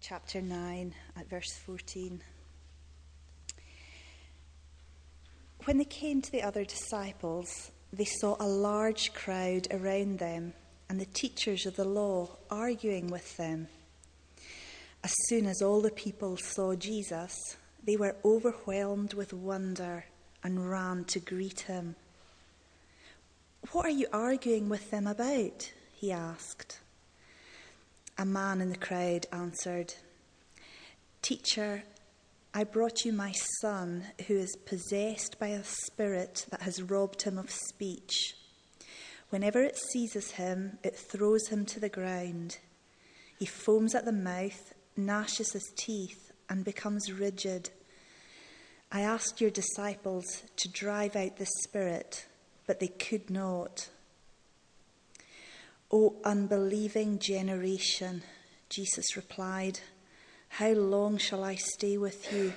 chapter 9, at verse 14. When they came to the other disciples, they saw a large crowd around them and the teachers of the law arguing with them. As soon as all the people saw Jesus, they were overwhelmed with wonder and ran to greet him. What are you arguing with them about? he asked. A man in the crowd answered, Teacher, I brought you my son who is possessed by a spirit that has robbed him of speech. Whenever it seizes him, it throws him to the ground. He foams at the mouth, gnashes his teeth, and becomes rigid. I asked your disciples to drive out the spirit, but they could not. O unbelieving generation, Jesus replied, How long shall I stay with you?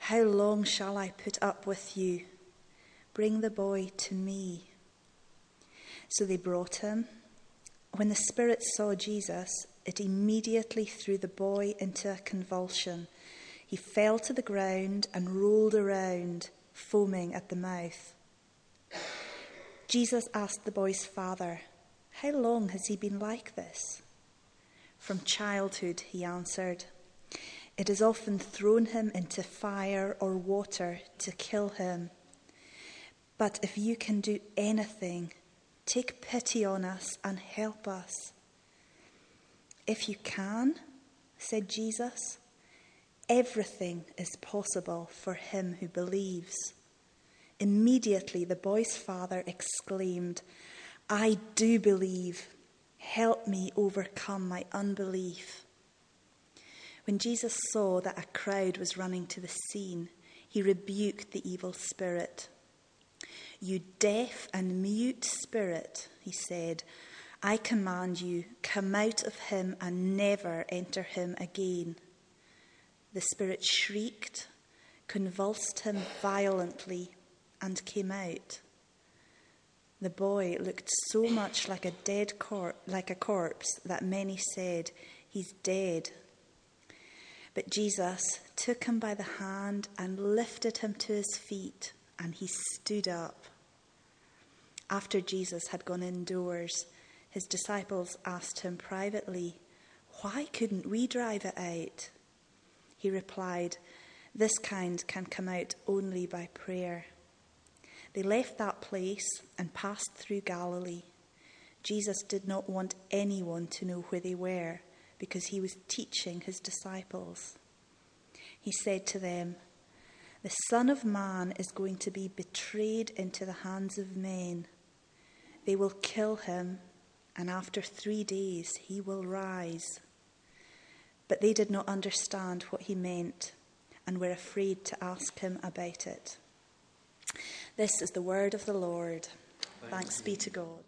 How long shall I put up with you? Bring the boy to me. So they brought him. When the spirit saw Jesus, it immediately threw the boy into a convulsion. He fell to the ground and rolled around, foaming at the mouth. Jesus asked the boy's father, how long has he been like this? From childhood, he answered. It has often thrown him into fire or water to kill him. But if you can do anything, take pity on us and help us. If you can, said Jesus, everything is possible for him who believes. Immediately the boy's father exclaimed, I do believe. Help me overcome my unbelief. When Jesus saw that a crowd was running to the scene, he rebuked the evil spirit. You deaf and mute spirit, he said, I command you, come out of him and never enter him again. The spirit shrieked, convulsed him violently, and came out. The boy looked so much like a dead like a corpse that many said, He's dead. But Jesus took him by the hand and lifted him to his feet, and he stood up. After Jesus had gone indoors, his disciples asked him privately, Why couldn't we drive it out? He replied, This kind can come out only by prayer. They left that place and passed through Galilee. Jesus did not want anyone to know where they were because he was teaching his disciples. He said to them, The Son of Man is going to be betrayed into the hands of men. They will kill him, and after three days he will rise. But they did not understand what he meant and were afraid to ask him about it. This is the word of the Lord. Thanks, Thanks be to God.